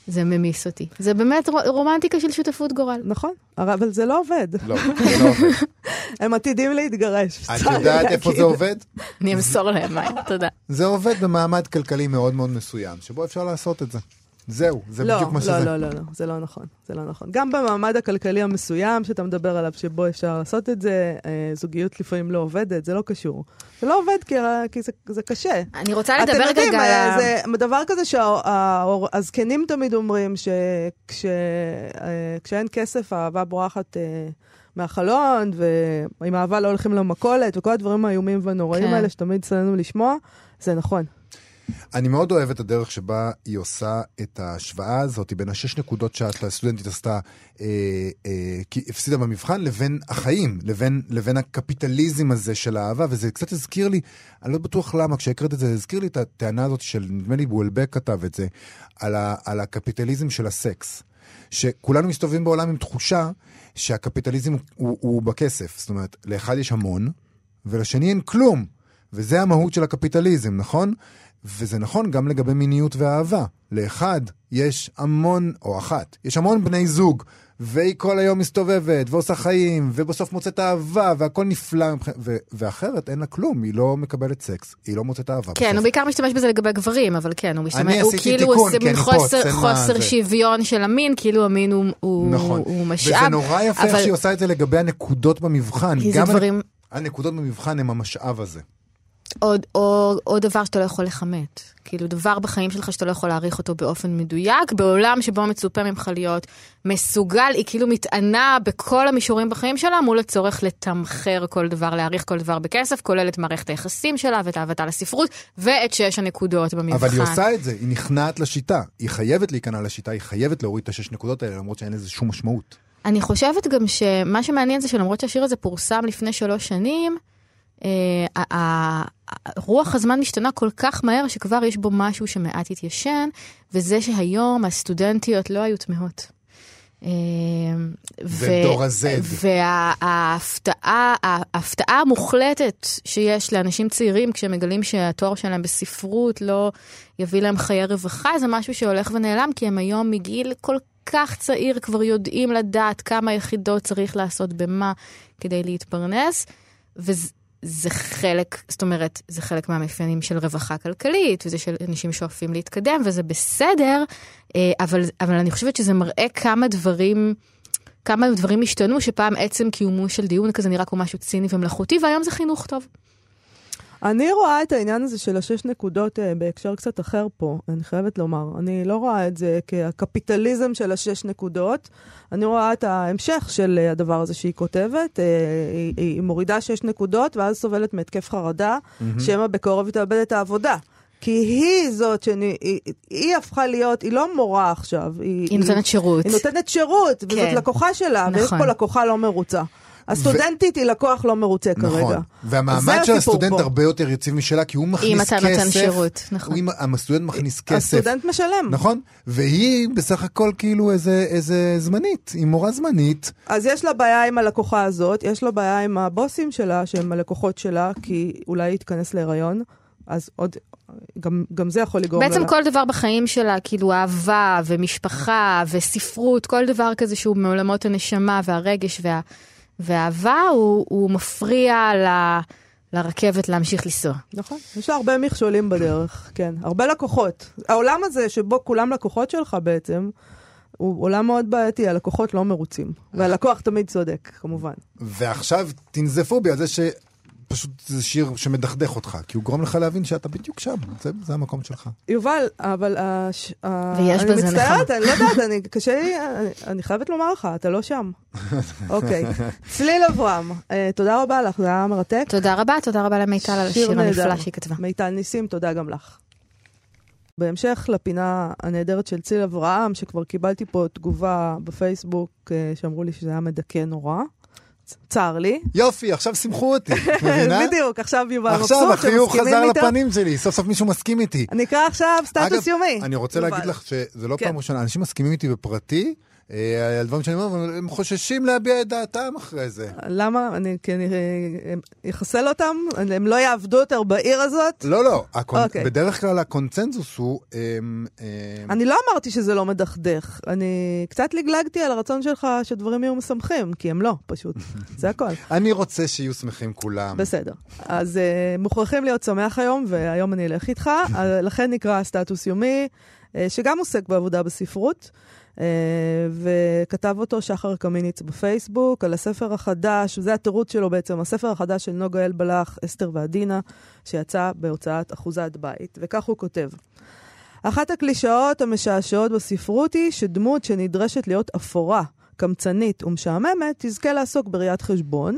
זה ממיס אותי. זה באמת רומנטיקה של שותפות גורל. נכון, אבל זה לא עובד. לא, זה לא עובד. הם עתידים להתגרש. את יודעת איפה. זה עובד? אני אמסור להם מים, תודה. זה עובד במעמד כלכלי מאוד מאוד מסוים, שבו אפשר לעשות את זה. זהו, זה לא, בדיוק מה שזה. לא, לא, לא, לא, זה לא נכון, זה לא נכון. גם במעמד הכלכלי המסוים שאתה מדבר עליו, שבו אפשר לעשות את זה, אה, זוגיות לפעמים לא עובדת, זה לא קשור. זה לא עובד כי, כי זה, זה קשה. אני רוצה אתם לדבר יודעים, רגע על אה, ה... זה דבר כזה שהזקנים תמיד אומרים שכשאין כסף, האהבה בורחת אה, מהחלון, ועם אהבה לא הולכים למכולת, וכל הדברים האיומים והנוראים כן. האלה שתמיד אצלנו לשמוע, זה נכון. אני מאוד אוהב את הדרך שבה היא עושה את ההשוואה הזאת בין השש נקודות שהסטודנטית עשתה, אה, אה, כי הפסידה במבחן, לבין החיים, לבין, לבין הקפיטליזם הזה של האהבה, וזה קצת הזכיר לי, אני לא בטוח למה, כשהקראת את זה, זה הזכיר לי את הטענה הזאת של, נדמה לי בולבק כתב את זה, על, ה, על הקפיטליזם של הסקס. שכולנו מסתובבים בעולם עם תחושה שהקפיטליזם הוא, הוא בכסף. זאת אומרת, לאחד יש המון, ולשני אין כלום. וזה המהות של הקפיטליזם, נכון? וזה נכון גם לגבי מיניות ואהבה. לאחד יש המון, או אחת, יש המון בני זוג, והיא כל היום מסתובבת, ועושה חיים, ובסוף מוצאת אהבה, והכל נפלא, ו- ואחרת אין לה כלום, היא לא מקבלת סקס, היא לא מוצאת אהבה. כן, בסוף. הוא בעיקר משתמש בזה לגבי גברים, אבל כן, הוא משתמש, אני הוא כאילו תיקון, עושה כי מין אני פה, חוסר, חוסר. שוויון של המין, כאילו המין הוא, הוא, נכון. הוא משאב. וזה נורא יפה אבל- שהיא עושה את זה לגבי הנקודות במבחן. כי זה דברים, הנקודות במבחן הם המשאב הזה. עוד, או, או דבר שאתה לא יכול לכמת. כאילו דבר בחיים שלך שאתה לא יכול להעריך אותו באופן מדויק, בעולם שבו מצופה ממך להיות מסוגל, היא כאילו מתענה בכל המישורים בחיים שלה מול הצורך לתמחר כל דבר, להעריך כל דבר בכסף, כולל את מערכת היחסים שלה ואת אהבתה לספרות, ואת שש הנקודות במבחן. אבל היא עושה את זה, היא נכנעת לשיטה. היא חייבת להיכנע לשיטה, היא חייבת להוריד את השש נקודות האלה, למרות שאין לזה שום משמעות. אני חושבת גם שמה שמעניין זה שלמרות שהשיר הזה פורסם לפני שלוש שנים, רוח הזמן משתנה כל כך מהר שכבר יש בו משהו שמעט התיישן, וזה שהיום הסטודנטיות לא היו תמהות. אה, ודור ה-Z. וההפתעה ההפתעה המוחלטת שיש לאנשים צעירים כשהם מגלים שהתואר שלהם בספרות לא יביא להם חיי רווחה, זה משהו שהולך ונעלם, כי הם היום מגיל כל כך צעיר כבר יודעים לדעת כמה יחידות צריך לעשות במה כדי להתפרנס, וזה זה חלק, זאת אומרת, זה חלק מהמאפיינים של רווחה כלכלית, וזה של אנשים שואפים להתקדם, וזה בסדר, אה, אבל, אבל אני חושבת שזה מראה כמה דברים... כמה דברים השתנו, שפעם עצם קיומו של דיון כזה נראה כמו משהו ציני ומלאכותי, והיום זה חינוך טוב. אני רואה את העניין הזה של השש נקודות אה, בהקשר קצת אחר פה, אני חייבת לומר. אני לא רואה את זה כקפיטליזם של השש נקודות. אני רואה את ההמשך של אה, הדבר הזה שהיא כותבת. אה, היא, היא מורידה שש נקודות, ואז סובלת מהתקף חרדה, שמא בקרוב היא תאבד את העבודה. כי היא זאת שאני, היא, היא הפכה להיות, היא לא מורה עכשיו. היא, היא נותנת שירות. היא נותנת שירות, וזאת כן. לקוחה שלה, ויש נכון. פה לקוחה לא מרוצה. הסטודנטית היא לקוח לא מרוצה כרגע. נכון. והמעמד של הסטודנט פה. הרבה יותר יציב משלה, כי הוא מכניס כסף. אתה נותן שירות, נכון. אם הסטודנט מכניס כסף. הסטודנט משלם. נכון? והיא בסך הכל כאילו איזה, איזה זמנית, היא מורה זמנית. אז יש לה בעיה עם הלקוחה הזאת, יש לה בעיה עם הבוסים שלה, שהם הלקוחות שלה, כי אולי היא תיכנס להיריון, אז עוד, גם, גם זה יכול לגרום בעצם לה... כל דבר בחיים שלה, כאילו אהבה ומשפחה וספרות, כל דבר כזה שהוא מעולמות הנשמה והרגש וה, והאהבה, הוא, הוא מפריע ל, לרכבת להמשיך לנסוע. נכון, יש לה הרבה מכשולים בדרך, כן, הרבה לקוחות. העולם הזה שבו כולם לקוחות שלך בעצם, הוא עולם מאוד בעייתי, הלקוחות לא מרוצים. והלקוח תמיד צודק, כמובן. ועכשיו תנזפו בי על זה שפשוט זה שיר שמדכדך אותך, כי הוא גורם לך להבין שאתה בדיוק שם, זה, זה המקום שלך. יובל, אבל הש... ויש אני בזה מצטערת, נכון. אני לא יודעת, אני, קשה לי, אני, אני חייבת לומר לך, אתה לא שם. אוקיי. צליל אברהם, אה, תודה רבה לך, זה היה מרתק. תודה רבה, תודה רבה למיטל על השיר. הנפלא שהיא כתבה. מיטל ניסים, תודה גם לך. בהמשך לפינה הנהדרת של ציל אברהם, שכבר קיבלתי פה תגובה בפייסבוק אה, שאמרו לי שזה היה מדכא נורא. צר לי. יופי, עכשיו שימחו אותי, את מבינה? בדיוק, עכשיו יובל מבסוט, עכשיו החיוך חזר. לפנים שלי, סוף סוף מישהו מסכים איתי. אני אקרא עכשיו סטטוס אגב, יומי. אני רוצה. להגיד לך שזה לא כן. פעם ראשונה, אנשים מסכימים איתי בפרטי, על דברים שאני אומר, אבל הם חוששים להביע את דעתם אחרי זה. למה? אני, כי אני אה, אחסל אותם? הם לא יעבדו יותר בעיר הזאת? לא, לא. הקונ... אוקיי. בדרך כלל הקונצנזוס הוא... אמ, אמ, אני לא אמרתי שזה לא מדכדך. אני קצת לגלגתי על הרצון שלך שדברים יהיו משמחים, כי הם לא, פשוט. זה הכל. אני רוצה שיהיו שמחים כולם. בסדר. אז uh, מוכרחים להיות שמח היום, והיום אני אלך איתך. אה, לכן נקרא סטטוס יומי, uh, שגם עוסק בעבודה בספרות. Uh, וכתב אותו שחר קמיניץ בפייסבוק על הספר החדש, זה התירוץ שלו בעצם, הספר החדש של נוגה אלבלח, אסתר ועדינה, שיצא בהוצאת אחוזת בית. וכך הוא כותב: אחת הקלישאות המשעשעות בספרות היא שדמות שנדרשת להיות אפורה, קמצנית ומשעממת, תזכה לעסוק בראיית חשבון,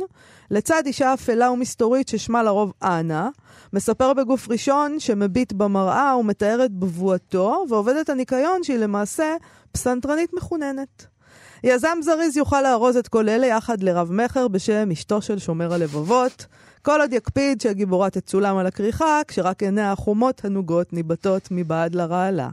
לצד אישה אפלה ומסתורית ששמה לרוב אנה, מספר בגוף ראשון שמביט במראה ומתאר את בבואתו, ועובדת הניקיון שהיא למעשה פסנתרנית מחוננת. יזם זריז יוכל לארוז את כל אלה יחד לרב-מכר בשם אשתו של שומר הלבבות, כל עוד יקפיד שהגיבורה תצולם על הכריכה, כשרק עיניה החומות הנוגות ניבטות מבעד לרעלה.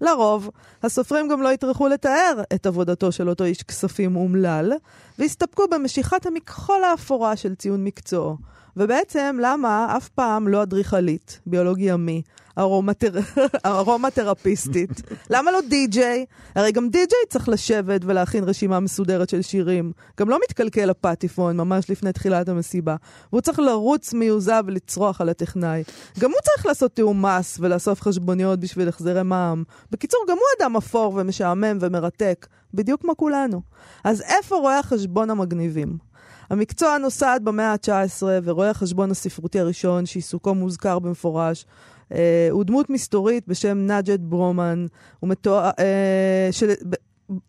לרוב, הסופרים גם לא יטרחו לתאר את עבודתו של אותו איש כספים אומלל, והסתפקו במשיכת המכחול האפורה של ציון מקצועו. ובעצם, למה אף פעם לא אדריכלית, ביולוגי ימי, ארומתר... ארומתרפיסטית? למה לא די-ג'יי? הרי גם די-ג'יי צריך לשבת ולהכין רשימה מסודרת של שירים. גם לא מתקלקל הפטיפון ממש לפני תחילת המסיבה. והוא צריך לרוץ מיוזע ולצרוח על הטכנאי. גם הוא צריך לעשות תיאום מס ולאסוף חשבוניות בשביל החזרי מע"מ. בקיצור, גם הוא אדם אפור ומשעמם ומרתק, בדיוק כמו כולנו. אז איפה רואי החשבון המגניבים? המקצוע נוסד במאה ה-19, ורואה החשבון הספרותי הראשון, שעיסוקו מוזכר במפורש, אה, הוא דמות מסתורית בשם נג'ד ברומן, הוא מתואר, אה, של, ב,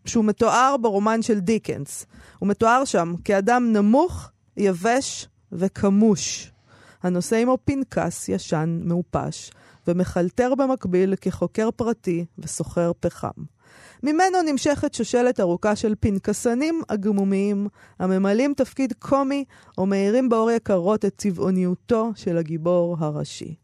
שהוא מתואר ברומן של דיקנס. הוא מתואר שם כאדם נמוך, יבש וכמוש, הנושא עמו פנקס ישן מעופש, ומחלטר במקביל כחוקר פרטי וסוחר פחם. ממנו נמשכת שושלת ארוכה של פנקסנים עגמומיים, הממלאים תפקיד קומי או מאירים באור יקרות את צבעוניותו של הגיבור הראשי.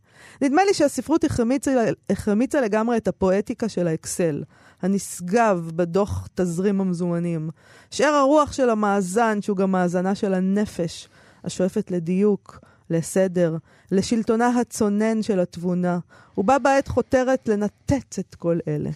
נדמה לי שהספרות החמיצה, החמיצה לגמרי את הפואטיקה של האקסל, הנשגב בדוח תזרים המזומנים. שאר הרוח של המאזן, שהוא גם מאזנה של הנפש, השואפת לדיוק, לסדר, לשלטונה הצונן של התבונה, ובה בעת חותרת לנתץ את כל אלה.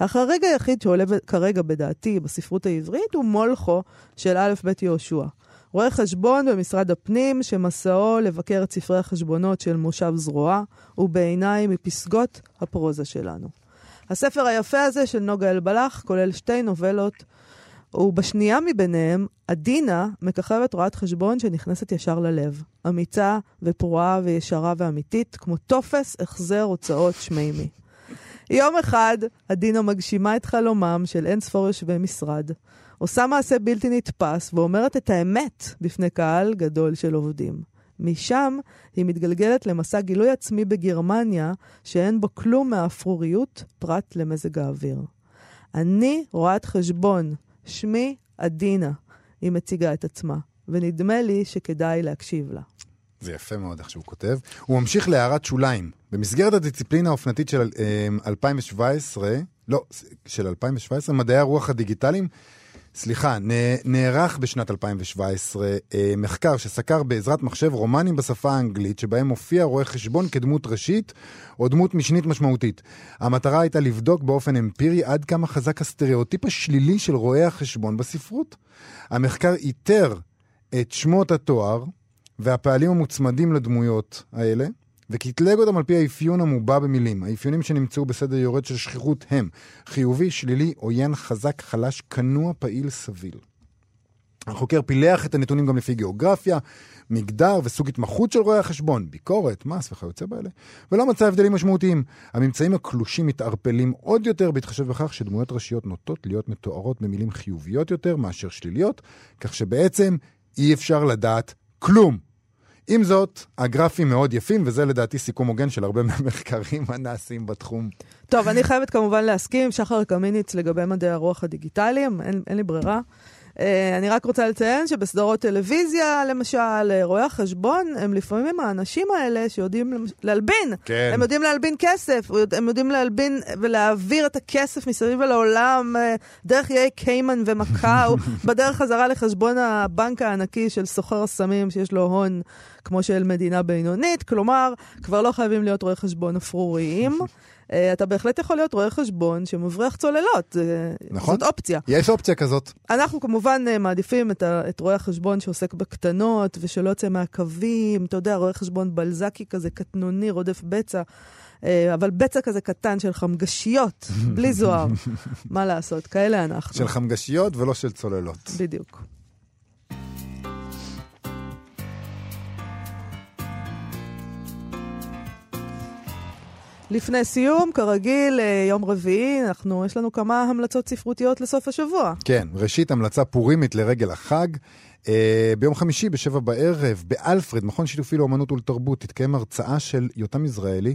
החריג היחיד שעולה כרגע בדעתי בספרות העברית הוא מולכו של א' ב' יהושע. רואה חשבון במשרד הפנים שמסעו לבקר את ספרי החשבונות של מושב זרוע, ובעיניי מפסגות הפרוזה שלנו. הספר היפה הזה של נוגה אלבלח כולל שתי נובלות, ובשנייה מביניהם, עדינה מככבת רואת חשבון שנכנסת ישר ללב. אמיצה ופרועה וישרה ואמיתית, כמו טופס החזר הוצאות שמימי. יום אחד, עדינה מגשימה את חלומם של אין ספור יושבי משרד, עושה מעשה בלתי נתפס ואומרת את האמת בפני קהל גדול של עובדים. משם היא מתגלגלת למסע גילוי עצמי בגרמניה, שאין בו כלום מהאפרוריות פרט למזג האוויר. אני רואת חשבון, שמי עדינה, היא מציגה את עצמה, ונדמה לי שכדאי להקשיב לה. זה יפה מאוד איך שהוא כותב. הוא ממשיך להערת שוליים. במסגרת הדיציפלינה האופנתית של 2017, לא, של 2017, מדעי הרוח הדיגיטליים, סליחה, נערך בשנת 2017 אה, מחקר שסקר בעזרת מחשב רומנים בשפה האנגלית, שבהם מופיע רואה חשבון כדמות ראשית או דמות משנית משמעותית. המטרה הייתה לבדוק באופן אמפירי עד כמה חזק הסטריאוטיפ השלילי של רואי החשבון בספרות. המחקר איתר את שמות התואר והפעלים המוצמדים לדמויות האלה, וקטלג אותם על פי האפיון המובע במילים. האפיונים שנמצאו בסדר יורד של שכיחות הם חיובי, שלילי, עוין, חזק, חלש, כנוע, פעיל, סביל. החוקר פילח את הנתונים גם לפי גיאוגרפיה, מגדר וסוג התמחות של רואי החשבון, ביקורת, מס וכיוצא באלה, ולא מצא הבדלים משמעותיים. הממצאים הקלושים מתערפלים עוד יותר בהתחשב בכך שדמויות ראשיות נוטות להיות מתוארות במילים חיוביות יותר מאשר שליליות, כך שבעצם אי אפשר לדעת כלום. עם זאת, הגרפים מאוד יפים, וזה לדעתי סיכום הוגן של הרבה מהמחקרים הנעשים בתחום. טוב, אני חייבת כמובן להסכים עם שחר קמיניץ לגבי מדעי הרוח הדיגיטליים, אין, אין לי ברירה. אה, אני רק רוצה לציין שבסדרות טלוויזיה, למשל, אה, רואי החשבון הם לפעמים האנשים האלה שיודעים להלבין. כן. הם יודעים להלבין כסף, הם יודעים להלבין ולהעביר את הכסף מסביב לעולם אה, דרך איי קיימן ומקאו, בדרך חזרה לחשבון הבנק הענקי של סוחר הסמים שיש לו הון כמו של מדינה בינונית. כלומר, כבר לא חייבים להיות רואי חשבון אפרוריים. אה, אתה בהחלט יכול להיות רואה חשבון שמבריח צוללות. נכון. זאת אופציה. יש אופציה כזאת. אנחנו כמובן אה, מעדיפים את, ה, את רואה החשבון שעוסק בקטנות ושלא יוצא מהקווים, אתה יודע, רואה חשבון בלזקי כזה קטנוני, רודף בצע, אה, אבל בצע כזה קטן של חמגשיות, בלי זוהר. מה לעשות, כאלה אנחנו. של חמגשיות ולא של צוללות. בדיוק. לפני סיום, כרגיל, אה, יום רביעי, אנחנו, יש לנו כמה המלצות ספרותיות לסוף השבוע. כן, ראשית המלצה פורימית לרגל החג. אה, ביום חמישי בשבע בערב, באלפרד, מכון שיתופי לאומנות ולתרבות, תתקיים הרצאה של יותם יזרעאלי,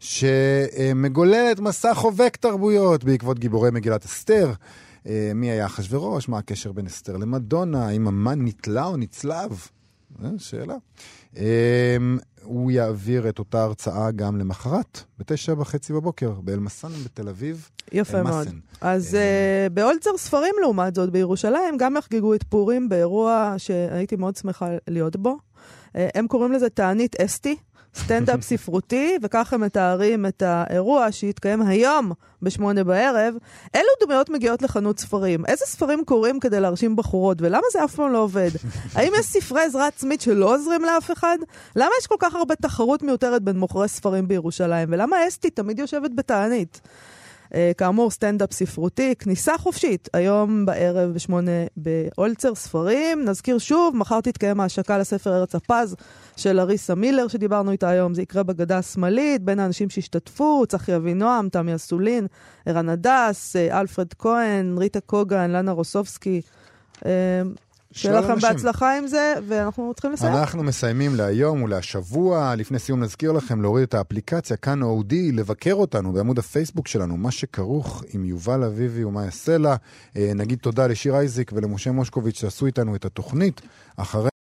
שמגוללת מסע חובק תרבויות בעקבות גיבורי מגילת אסתר. אה, מי היה אחשוורוש? מה הקשר בין אסתר למדונה? האם המן נתלה או נצלב? שאלה. אה, הוא יעביר את אותה הרצאה גם למחרת, בתשע וחצי בבוקר, באלמסן בתל אביב. יפה מאוד. אלמסן. אז uh, באולצר ספרים, לעומת זאת, בירושלים, גם יחגגו את פורים באירוע שהייתי מאוד שמחה להיות בו. Uh, הם קוראים לזה תענית אסתי, סטנדאפ ספרותי, וכך הם מתארים את האירוע שיתקיים היום בשמונה בערב. אילו דמויות מגיעות לחנות ספרים? איזה ספרים קוראים כדי להרשים בחורות, ולמה זה אף פעם לא עובד? האם יש ספרי עזרה עצמית שלא עוזרים לאף אחד? למה יש כל כך הרבה תחרות מיותרת בין מוכרי ספרים בירושלים? ולמה אסתי תמיד יושבת בתענית? Uh, כאמור, סטנדאפ ספרותי, כניסה חופשית, היום בערב בשמונה באולצר ספרים. נזכיר שוב, מחר תתקיים ההשקה לספר ארץ הפז של אריסה מילר שדיברנו איתה היום, זה יקרה בגדה השמאלית, בין האנשים שהשתתפו, צחי אבינועם, תמי אסולין, ערן הדס, uh, אלפרד כהן, ריטה קוגן, לנה רוסובסקי. שיהיה לכם אנשים. בהצלחה עם זה, ואנחנו צריכים לסיים. אנחנו מסיימים להיום ולהשבוע. לפני סיום נזכיר לכם להוריד את האפליקציה כאן אודי, לבקר אותנו בעמוד הפייסבוק שלנו, מה שכרוך עם יובל אביבי ומאיה סלע. אה, נגיד תודה לשיר אייזיק ולמשה מושקוביץ' שעשו איתנו את התוכנית. אחרי...